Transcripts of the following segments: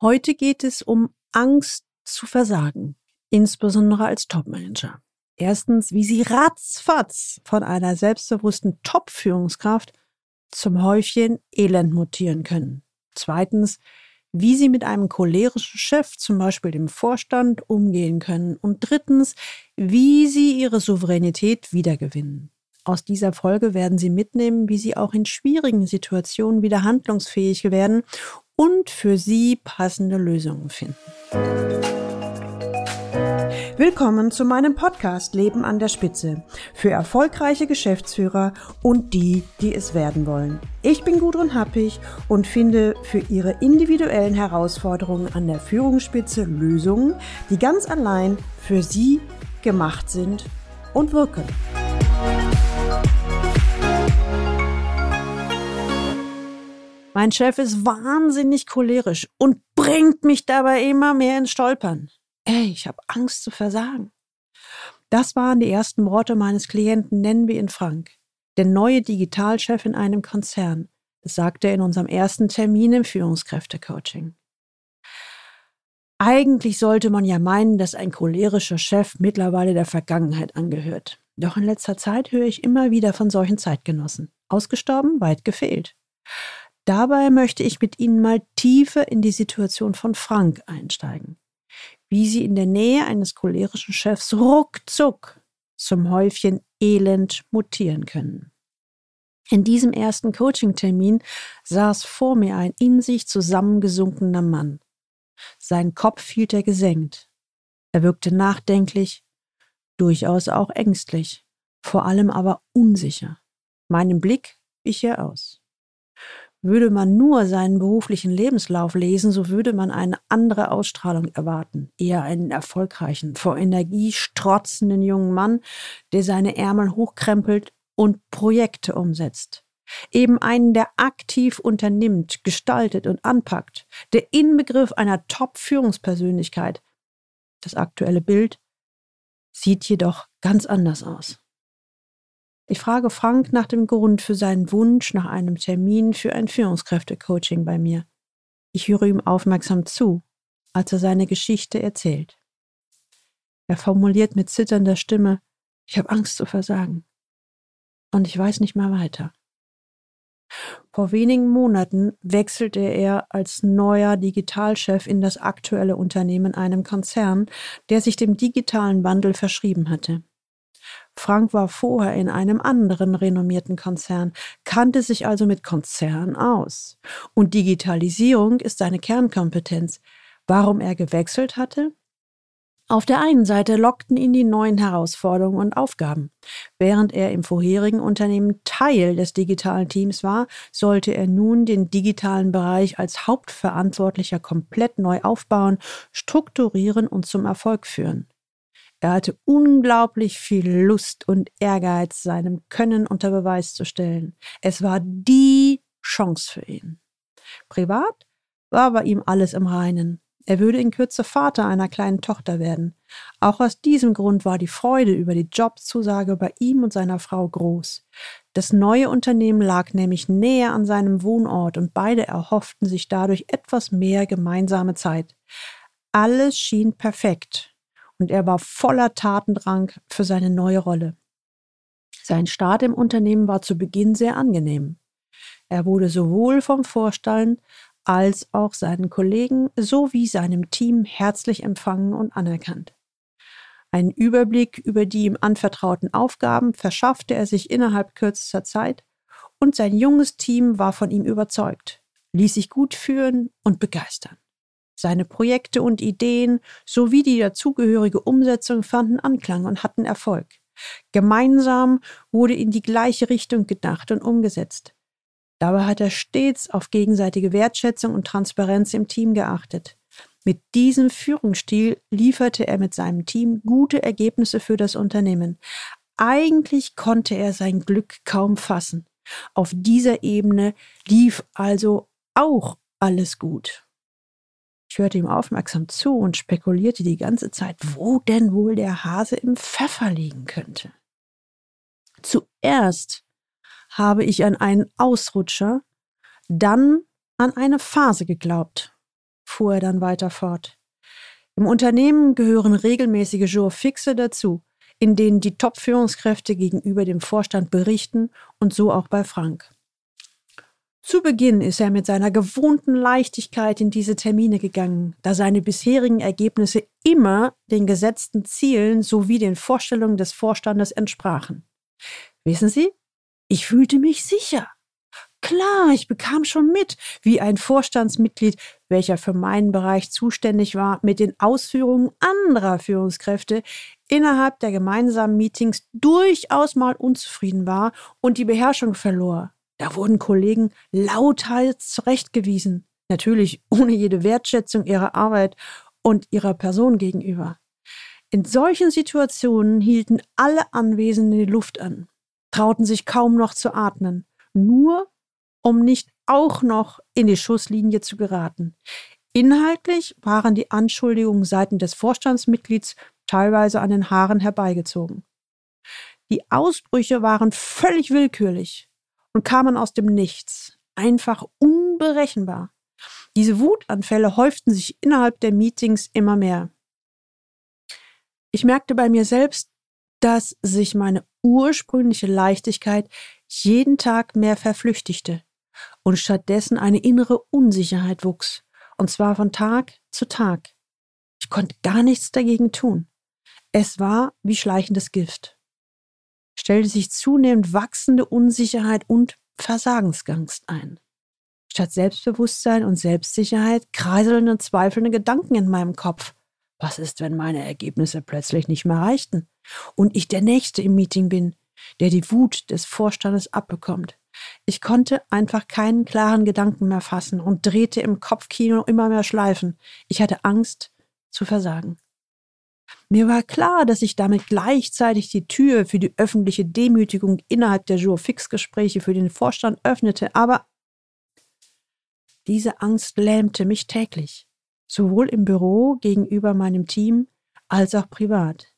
Heute geht es um Angst zu versagen, insbesondere als Topmanager. Erstens, wie sie ratzfatz von einer selbstbewussten Top-Führungskraft zum Häufchen Elend mutieren können. Zweitens, wie sie mit einem cholerischen Chef, zum Beispiel dem Vorstand, umgehen können. Und drittens, wie sie ihre Souveränität wiedergewinnen. Aus dieser Folge werden Sie mitnehmen, wie Sie auch in schwierigen Situationen wieder handlungsfähig werden und für Sie passende Lösungen finden. Willkommen zu meinem Podcast Leben an der Spitze für erfolgreiche Geschäftsführer und die, die es werden wollen. Ich bin Gudrun Happig und finde für Ihre individuellen Herausforderungen an der Führungsspitze Lösungen, die ganz allein für Sie gemacht sind und wirken. Mein Chef ist wahnsinnig cholerisch und bringt mich dabei immer mehr ins Stolpern. Ey, ich habe Angst zu versagen. Das waren die ersten Worte meines Klienten, nennen wir ihn Frank, der neue Digitalchef in einem Konzern. Das sagte er in unserem ersten Termin im Führungskräftecoaching. Eigentlich sollte man ja meinen, dass ein cholerischer Chef mittlerweile der Vergangenheit angehört. Doch in letzter Zeit höre ich immer wieder von solchen Zeitgenossen. Ausgestorben, weit gefehlt. Dabei möchte ich mit Ihnen mal tiefer in die Situation von Frank einsteigen. Wie Sie in der Nähe eines cholerischen Chefs ruckzuck zum Häufchen Elend mutieren können. In diesem ersten Coaching-Termin saß vor mir ein in sich zusammengesunkener Mann. Sein Kopf hielt er gesenkt. Er wirkte nachdenklich, durchaus auch ängstlich, vor allem aber unsicher. Meinem Blick wich er aus. Würde man nur seinen beruflichen Lebenslauf lesen, so würde man eine andere Ausstrahlung erwarten. Eher einen erfolgreichen, vor Energie strotzenden jungen Mann, der seine Ärmel hochkrempelt und Projekte umsetzt. Eben einen, der aktiv unternimmt, gestaltet und anpackt. Der Inbegriff einer Top-Führungspersönlichkeit. Das aktuelle Bild sieht jedoch ganz anders aus. Ich frage Frank nach dem Grund für seinen Wunsch nach einem Termin für ein Führungskräftecoaching bei mir. Ich höre ihm aufmerksam zu, als er seine Geschichte erzählt. Er formuliert mit zitternder Stimme, ich habe Angst zu versagen. Und ich weiß nicht mehr weiter. Vor wenigen Monaten wechselte er als neuer Digitalchef in das aktuelle Unternehmen einem Konzern, der sich dem digitalen Wandel verschrieben hatte. Frank war vorher in einem anderen renommierten Konzern, kannte sich also mit Konzern aus. Und Digitalisierung ist seine Kernkompetenz. Warum er gewechselt hatte? Auf der einen Seite lockten ihn die neuen Herausforderungen und Aufgaben. Während er im vorherigen Unternehmen Teil des digitalen Teams war, sollte er nun den digitalen Bereich als Hauptverantwortlicher komplett neu aufbauen, strukturieren und zum Erfolg führen. Er hatte unglaublich viel Lust und Ehrgeiz, seinem Können unter Beweis zu stellen. Es war die Chance für ihn. Privat war bei ihm alles im Reinen. Er würde in Kürze Vater einer kleinen Tochter werden. Auch aus diesem Grund war die Freude über die Jobzusage bei ihm und seiner Frau groß. Das neue Unternehmen lag nämlich näher an seinem Wohnort und beide erhofften sich dadurch etwas mehr gemeinsame Zeit. Alles schien perfekt und er war voller Tatendrang für seine neue Rolle. Sein Start im Unternehmen war zu Beginn sehr angenehm. Er wurde sowohl vom Vorstand als auch seinen Kollegen sowie seinem Team herzlich empfangen und anerkannt. Einen Überblick über die ihm anvertrauten Aufgaben verschaffte er sich innerhalb kürzester Zeit und sein junges Team war von ihm überzeugt, ließ sich gut führen und begeistern. Seine Projekte und Ideen sowie die dazugehörige Umsetzung fanden Anklang und hatten Erfolg. Gemeinsam wurde in die gleiche Richtung gedacht und umgesetzt. Dabei hat er stets auf gegenseitige Wertschätzung und Transparenz im Team geachtet. Mit diesem Führungsstil lieferte er mit seinem Team gute Ergebnisse für das Unternehmen. Eigentlich konnte er sein Glück kaum fassen. Auf dieser Ebene lief also auch alles gut. Hörte ihm aufmerksam zu und spekulierte die ganze Zeit, wo denn wohl der Hase im Pfeffer liegen könnte. Zuerst habe ich an einen Ausrutscher, dann an eine Phase geglaubt. fuhr er dann weiter fort. Im Unternehmen gehören regelmäßige Jours fixe dazu, in denen die Top-Führungskräfte gegenüber dem Vorstand berichten und so auch bei Frank. Zu Beginn ist er mit seiner gewohnten Leichtigkeit in diese Termine gegangen, da seine bisherigen Ergebnisse immer den gesetzten Zielen sowie den Vorstellungen des Vorstandes entsprachen. Wissen Sie, ich fühlte mich sicher. Klar, ich bekam schon mit, wie ein Vorstandsmitglied, welcher für meinen Bereich zuständig war, mit den Ausführungen anderer Führungskräfte innerhalb der gemeinsamen Meetings durchaus mal unzufrieden war und die Beherrschung verlor. Da wurden Kollegen lauthals zurechtgewiesen, natürlich ohne jede Wertschätzung ihrer Arbeit und ihrer Person gegenüber. In solchen Situationen hielten alle Anwesenden die Luft an, trauten sich kaum noch zu atmen, nur um nicht auch noch in die Schusslinie zu geraten. Inhaltlich waren die Anschuldigungen seitens des Vorstandsmitglieds teilweise an den Haaren herbeigezogen. Die Ausbrüche waren völlig willkürlich und kamen aus dem Nichts. Einfach unberechenbar. Diese Wutanfälle häuften sich innerhalb der Meetings immer mehr. Ich merkte bei mir selbst, dass sich meine ursprüngliche Leichtigkeit jeden Tag mehr verflüchtigte und stattdessen eine innere Unsicherheit wuchs, und zwar von Tag zu Tag. Ich konnte gar nichts dagegen tun. Es war wie schleichendes Gift stellte sich zunehmend wachsende Unsicherheit und Versagensangst ein. Statt Selbstbewusstsein und Selbstsicherheit kreiselnde zweifelnde Gedanken in meinem Kopf. Was ist, wenn meine Ergebnisse plötzlich nicht mehr reichten und ich der Nächste im Meeting bin, der die Wut des Vorstandes abbekommt? Ich konnte einfach keinen klaren Gedanken mehr fassen und drehte im Kopfkino immer mehr Schleifen. Ich hatte Angst zu versagen. Mir war klar, dass ich damit gleichzeitig die Tür für die öffentliche Demütigung innerhalb der Jour-Fix-Gespräche für den Vorstand öffnete, aber diese Angst lähmte mich täglich, sowohl im Büro gegenüber meinem Team als auch privat.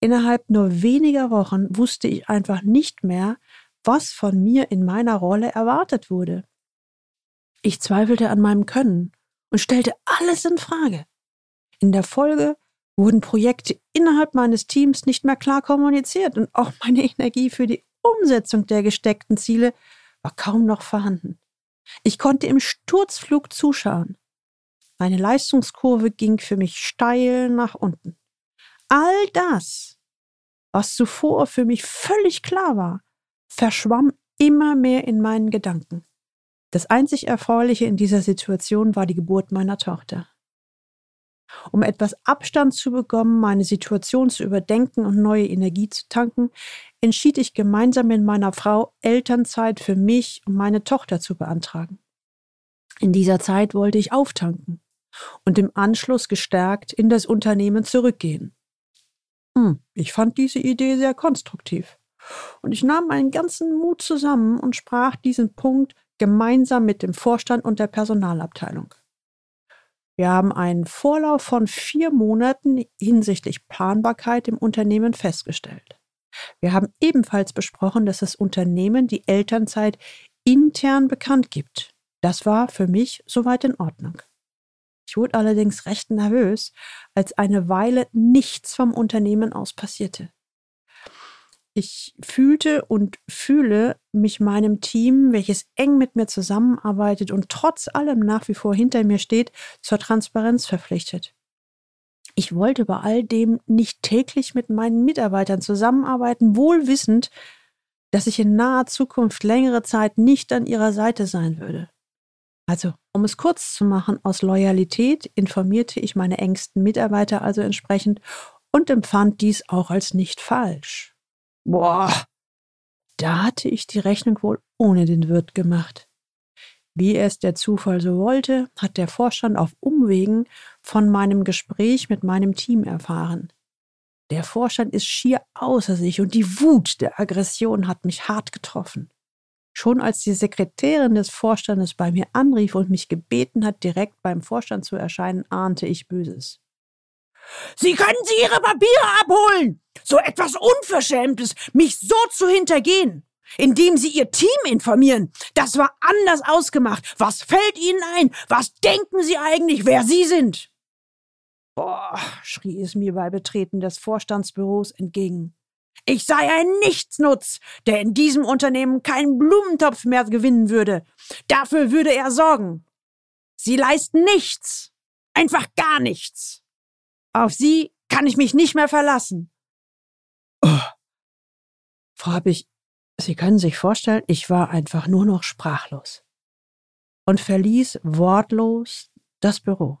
Innerhalb nur weniger Wochen wusste ich einfach nicht mehr, was von mir in meiner Rolle erwartet wurde. Ich zweifelte an meinem Können und stellte alles in Frage. In der Folge wurden Projekte innerhalb meines Teams nicht mehr klar kommuniziert und auch meine Energie für die Umsetzung der gesteckten Ziele war kaum noch vorhanden. Ich konnte im Sturzflug zuschauen. Meine Leistungskurve ging für mich steil nach unten. All das, was zuvor für mich völlig klar war, verschwamm immer mehr in meinen Gedanken. Das einzig Erfreuliche in dieser Situation war die Geburt meiner Tochter. Um etwas Abstand zu bekommen, meine Situation zu überdenken und neue Energie zu tanken, entschied ich gemeinsam mit meiner Frau Elternzeit für mich und meine Tochter zu beantragen. In dieser Zeit wollte ich auftanken und im Anschluss gestärkt in das Unternehmen zurückgehen. Hm, ich fand diese Idee sehr konstruktiv. Und ich nahm meinen ganzen Mut zusammen und sprach diesen Punkt gemeinsam mit dem Vorstand und der Personalabteilung. Wir haben einen Vorlauf von vier Monaten hinsichtlich Planbarkeit im Unternehmen festgestellt. Wir haben ebenfalls besprochen, dass das Unternehmen die Elternzeit intern bekannt gibt. Das war für mich soweit in Ordnung. Ich wurde allerdings recht nervös, als eine Weile nichts vom Unternehmen aus passierte. Ich fühlte und fühle mich meinem Team, welches eng mit mir zusammenarbeitet und trotz allem nach wie vor hinter mir steht, zur Transparenz verpflichtet. Ich wollte bei all dem nicht täglich mit meinen Mitarbeitern zusammenarbeiten, wohl wissend, dass ich in naher Zukunft längere Zeit nicht an ihrer Seite sein würde. Also, um es kurz zu machen, aus Loyalität informierte ich meine engsten Mitarbeiter also entsprechend und empfand dies auch als nicht falsch. Boah, da hatte ich die Rechnung wohl ohne den Wirt gemacht. Wie es der Zufall so wollte, hat der Vorstand auf Umwegen von meinem Gespräch mit meinem Team erfahren. Der Vorstand ist schier außer sich und die Wut der Aggression hat mich hart getroffen. Schon als die Sekretärin des Vorstandes bei mir anrief und mich gebeten hat, direkt beim Vorstand zu erscheinen, ahnte ich Böses. Sie können Sie Ihre Papiere abholen! So etwas Unverschämtes, mich so zu hintergehen! indem Sie Ihr Team informieren. Das war anders ausgemacht. Was fällt Ihnen ein? Was denken Sie eigentlich, wer Sie sind? Boah, schrie es mir bei Betreten des Vorstandsbüros entgegen. Ich sei ein Nichtsnutz, der in diesem Unternehmen keinen Blumentopf mehr gewinnen würde. Dafür würde er sorgen. Sie leisten nichts. Einfach gar nichts. Auf Sie kann ich mich nicht mehr verlassen. Oh. Frau Happig, Sie können sich vorstellen, ich war einfach nur noch sprachlos und verließ wortlos das Büro.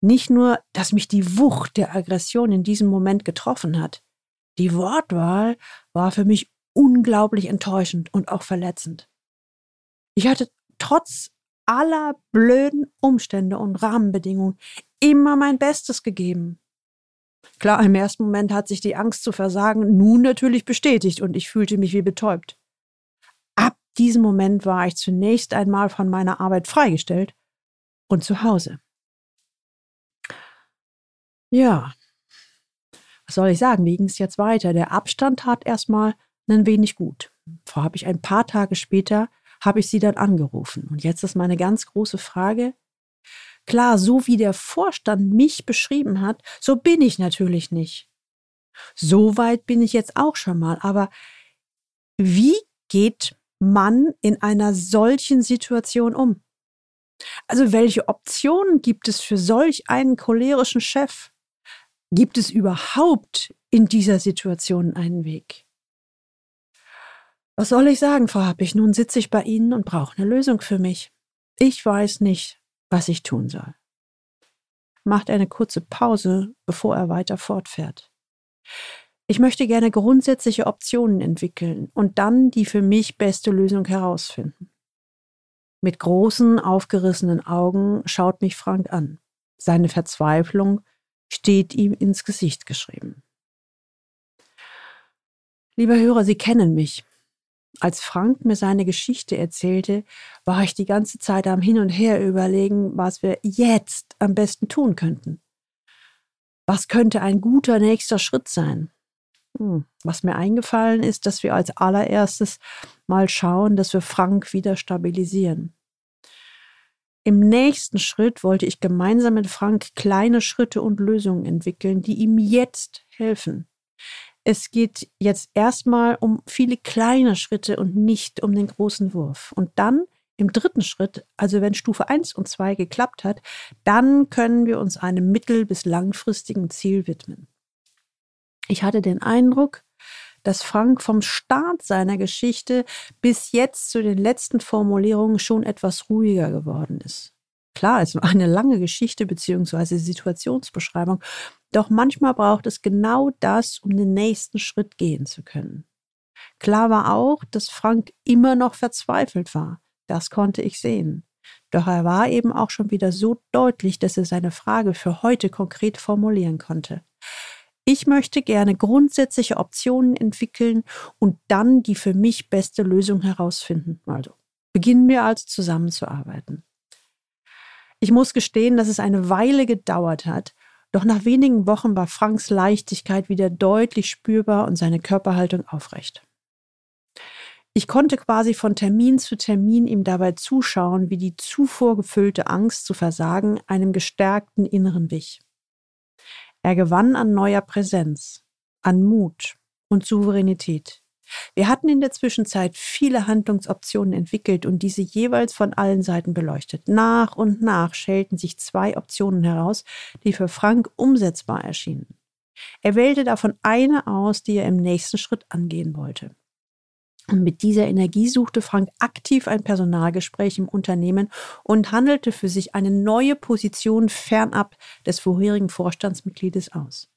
Nicht nur, dass mich die Wucht der Aggression in diesem Moment getroffen hat, die Wortwahl war für mich unglaublich enttäuschend und auch verletzend. Ich hatte trotz aller blöden Umstände und Rahmenbedingungen immer mein Bestes gegeben. Klar, im ersten Moment hat sich die Angst zu versagen nun natürlich bestätigt und ich fühlte mich wie betäubt. Ab diesem Moment war ich zunächst einmal von meiner Arbeit freigestellt und zu Hause. Ja, was soll ich sagen, wie ging es jetzt weiter? Der Abstand tat erstmal ein wenig gut. Vor habe ich ein paar Tage später, habe ich sie dann angerufen. Und jetzt ist meine ganz große Frage, Klar, so wie der Vorstand mich beschrieben hat, so bin ich natürlich nicht. So weit bin ich jetzt auch schon mal. Aber wie geht man in einer solchen Situation um? Also welche Optionen gibt es für solch einen cholerischen Chef? Gibt es überhaupt in dieser Situation einen Weg? Was soll ich sagen, Frau Happig? Nun sitze ich bei Ihnen und brauche eine Lösung für mich. Ich weiß nicht, was ich tun soll. Macht eine kurze Pause, bevor er weiter fortfährt. Ich möchte gerne grundsätzliche Optionen entwickeln und dann die für mich beste Lösung herausfinden. Mit großen, aufgerissenen Augen schaut mich Frank an. Seine Verzweiflung steht ihm ins Gesicht geschrieben. Lieber Hörer, Sie kennen mich. Als Frank mir seine Geschichte erzählte, war ich die ganze Zeit am Hin und Her überlegen, was wir jetzt am besten tun könnten. Was könnte ein guter nächster Schritt sein? Hm, was mir eingefallen ist, dass wir als allererstes mal schauen, dass wir Frank wieder stabilisieren. Im nächsten Schritt wollte ich gemeinsam mit Frank kleine Schritte und Lösungen entwickeln, die ihm jetzt helfen. Es geht jetzt erstmal um viele kleine Schritte und nicht um den großen Wurf. Und dann im dritten Schritt, also wenn Stufe 1 und 2 geklappt hat, dann können wir uns einem mittel- bis langfristigen Ziel widmen. Ich hatte den Eindruck, dass Frank vom Start seiner Geschichte bis jetzt zu den letzten Formulierungen schon etwas ruhiger geworden ist. Klar, es war eine lange Geschichte bzw. Situationsbeschreibung, doch manchmal braucht es genau das, um den nächsten Schritt gehen zu können. Klar war auch, dass Frank immer noch verzweifelt war. Das konnte ich sehen. Doch er war eben auch schon wieder so deutlich, dass er seine Frage für heute konkret formulieren konnte. Ich möchte gerne grundsätzliche Optionen entwickeln und dann die für mich beste Lösung herausfinden. Also beginnen wir also zusammenzuarbeiten. Ich muss gestehen, dass es eine Weile gedauert hat, doch nach wenigen Wochen war Franks Leichtigkeit wieder deutlich spürbar und seine Körperhaltung aufrecht. Ich konnte quasi von Termin zu Termin ihm dabei zuschauen, wie die zuvor gefüllte Angst zu versagen einem gestärkten Inneren wich. Er gewann an neuer Präsenz, an Mut und Souveränität. Wir hatten in der Zwischenzeit viele Handlungsoptionen entwickelt und diese jeweils von allen Seiten beleuchtet. Nach und nach schälten sich zwei Optionen heraus, die für Frank umsetzbar erschienen. Er wählte davon eine aus, die er im nächsten Schritt angehen wollte. Und mit dieser Energie suchte Frank aktiv ein Personalgespräch im Unternehmen und handelte für sich eine neue Position fernab des vorherigen Vorstandsmitgliedes aus.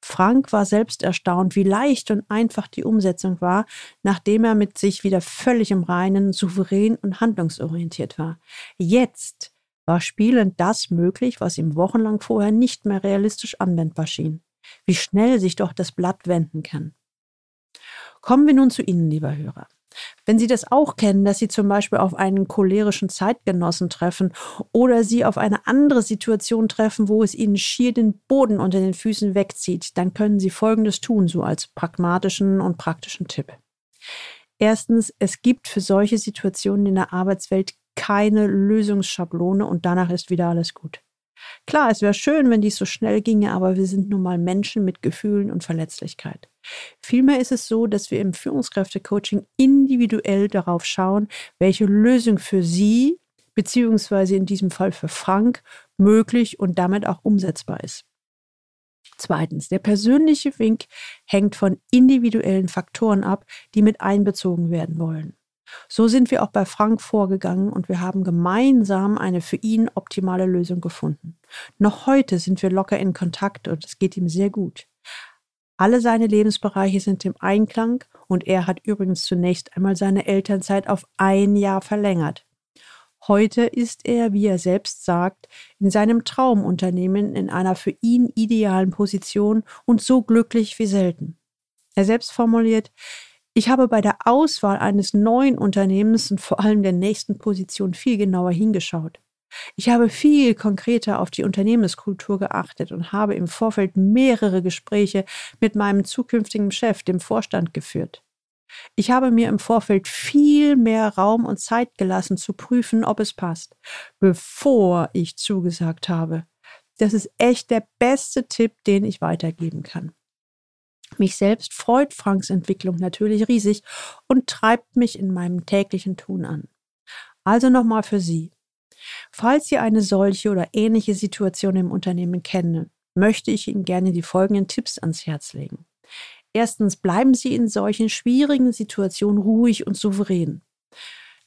Frank war selbst erstaunt, wie leicht und einfach die Umsetzung war, nachdem er mit sich wieder völlig im Reinen, souverän und handlungsorientiert war. Jetzt war spielend das möglich, was ihm wochenlang vorher nicht mehr realistisch anwendbar schien. Wie schnell sich doch das Blatt wenden kann. Kommen wir nun zu Ihnen, lieber Hörer. Wenn Sie das auch kennen, dass Sie zum Beispiel auf einen cholerischen Zeitgenossen treffen oder Sie auf eine andere Situation treffen, wo es Ihnen schier den Boden unter den Füßen wegzieht, dann können Sie Folgendes tun, so als pragmatischen und praktischen Tipp. Erstens, es gibt für solche Situationen in der Arbeitswelt keine Lösungsschablone und danach ist wieder alles gut. Klar, es wäre schön, wenn dies so schnell ginge, aber wir sind nun mal Menschen mit Gefühlen und Verletzlichkeit. Vielmehr ist es so, dass wir im Führungskräftecoaching individuell darauf schauen, welche Lösung für Sie, beziehungsweise in diesem Fall für Frank, möglich und damit auch umsetzbar ist. Zweitens, der persönliche Wink hängt von individuellen Faktoren ab, die mit einbezogen werden wollen. So sind wir auch bei Frank vorgegangen und wir haben gemeinsam eine für ihn optimale Lösung gefunden. Noch heute sind wir locker in Kontakt und es geht ihm sehr gut. Alle seine Lebensbereiche sind im Einklang und er hat übrigens zunächst einmal seine Elternzeit auf ein Jahr verlängert. Heute ist er, wie er selbst sagt, in seinem Traumunternehmen in einer für ihn idealen Position und so glücklich wie selten. Er selbst formuliert, ich habe bei der Auswahl eines neuen Unternehmens und vor allem der nächsten Position viel genauer hingeschaut. Ich habe viel konkreter auf die Unternehmenskultur geachtet und habe im Vorfeld mehrere Gespräche mit meinem zukünftigen Chef, dem Vorstand, geführt. Ich habe mir im Vorfeld viel mehr Raum und Zeit gelassen, zu prüfen, ob es passt, bevor ich zugesagt habe. Das ist echt der beste Tipp, den ich weitergeben kann. Mich selbst freut Franks Entwicklung natürlich riesig und treibt mich in meinem täglichen Tun an. Also nochmal für Sie. Falls Sie eine solche oder ähnliche Situation im Unternehmen kennen, möchte ich Ihnen gerne die folgenden Tipps ans Herz legen. Erstens, bleiben Sie in solchen schwierigen Situationen ruhig und souverän.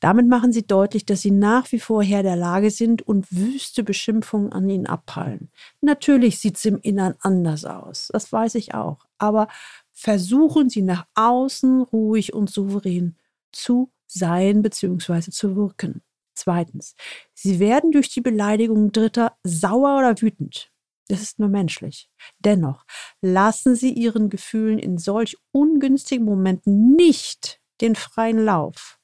Damit machen sie deutlich, dass sie nach wie vor Herr der Lage sind und wüste Beschimpfungen an ihnen abprallen. Natürlich sieht es im Innern anders aus, das weiß ich auch. Aber versuchen Sie nach außen ruhig und souverän zu sein bzw. zu wirken. Zweitens, Sie werden durch die Beleidigung Dritter sauer oder wütend. Das ist nur menschlich. Dennoch lassen Sie Ihren Gefühlen in solch ungünstigen Momenten nicht den freien Lauf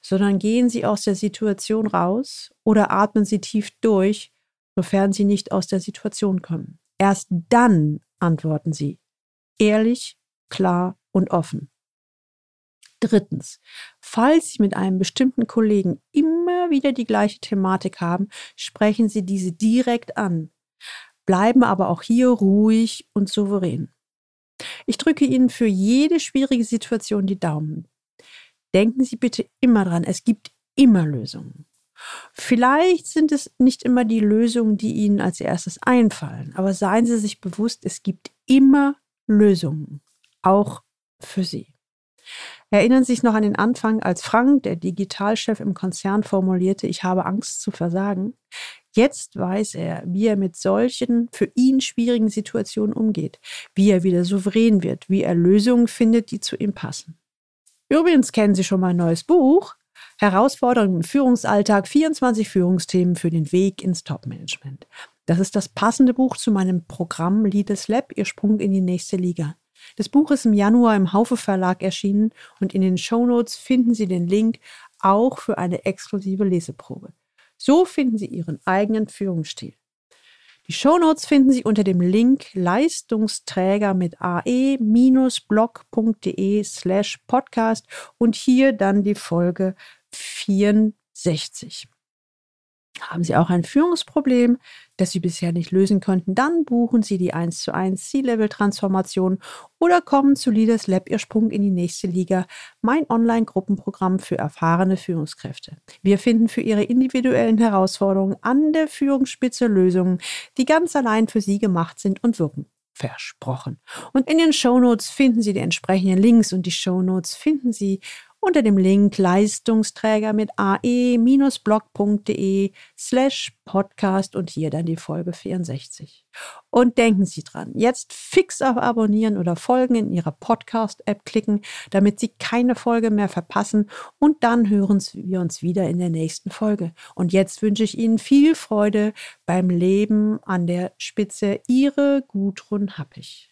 sondern gehen Sie aus der Situation raus oder atmen Sie tief durch, sofern Sie nicht aus der Situation kommen. Erst dann antworten Sie. Ehrlich, klar und offen. Drittens, falls Sie mit einem bestimmten Kollegen immer wieder die gleiche Thematik haben, sprechen Sie diese direkt an, bleiben aber auch hier ruhig und souverän. Ich drücke Ihnen für jede schwierige Situation die Daumen. Denken Sie bitte immer dran, es gibt immer Lösungen. Vielleicht sind es nicht immer die Lösungen, die Ihnen als erstes einfallen, aber seien Sie sich bewusst, es gibt immer Lösungen, auch für Sie. Erinnern Sie sich noch an den Anfang, als Frank, der Digitalchef im Konzern, formulierte, ich habe Angst zu versagen? Jetzt weiß er, wie er mit solchen für ihn schwierigen Situationen umgeht, wie er wieder souverän wird, wie er Lösungen findet, die zu ihm passen. Übrigens kennen Sie schon mein neues Buch Herausforderungen im Führungsalltag, 24 Führungsthemen für den Weg ins Topmanagement. Das ist das passende Buch zu meinem Programm Leaders Lab, Ihr Sprung in die nächste Liga. Das Buch ist im Januar im Haufe Verlag erschienen und in den Shownotes finden Sie den Link auch für eine exklusive Leseprobe. So finden Sie Ihren eigenen Führungsstil. Die Shownotes finden Sie unter dem Link Leistungsträger mit ae-blog.de slash podcast und hier dann die Folge 64. Haben Sie auch ein Führungsproblem, das Sie bisher nicht lösen konnten, dann buchen Sie die 1 zu 1 C-Level-Transformation oder kommen zu Leaders Lab Ihr Sprung in die nächste Liga, mein Online-Gruppenprogramm für erfahrene Führungskräfte. Wir finden für Ihre individuellen Herausforderungen an der Führungsspitze Lösungen, die ganz allein für Sie gemacht sind und wirken. Versprochen. Und in den Shownotes finden Sie die entsprechenden Links und die Shownotes finden Sie unter dem Link Leistungsträger mit ae-blog.de slash podcast und hier dann die Folge 64. Und denken Sie dran, jetzt fix auf Abonnieren oder Folgen in Ihrer Podcast-App klicken, damit Sie keine Folge mehr verpassen und dann hören wir uns wieder in der nächsten Folge. Und jetzt wünsche ich Ihnen viel Freude beim Leben an der Spitze. Ihre Gudrun Happig.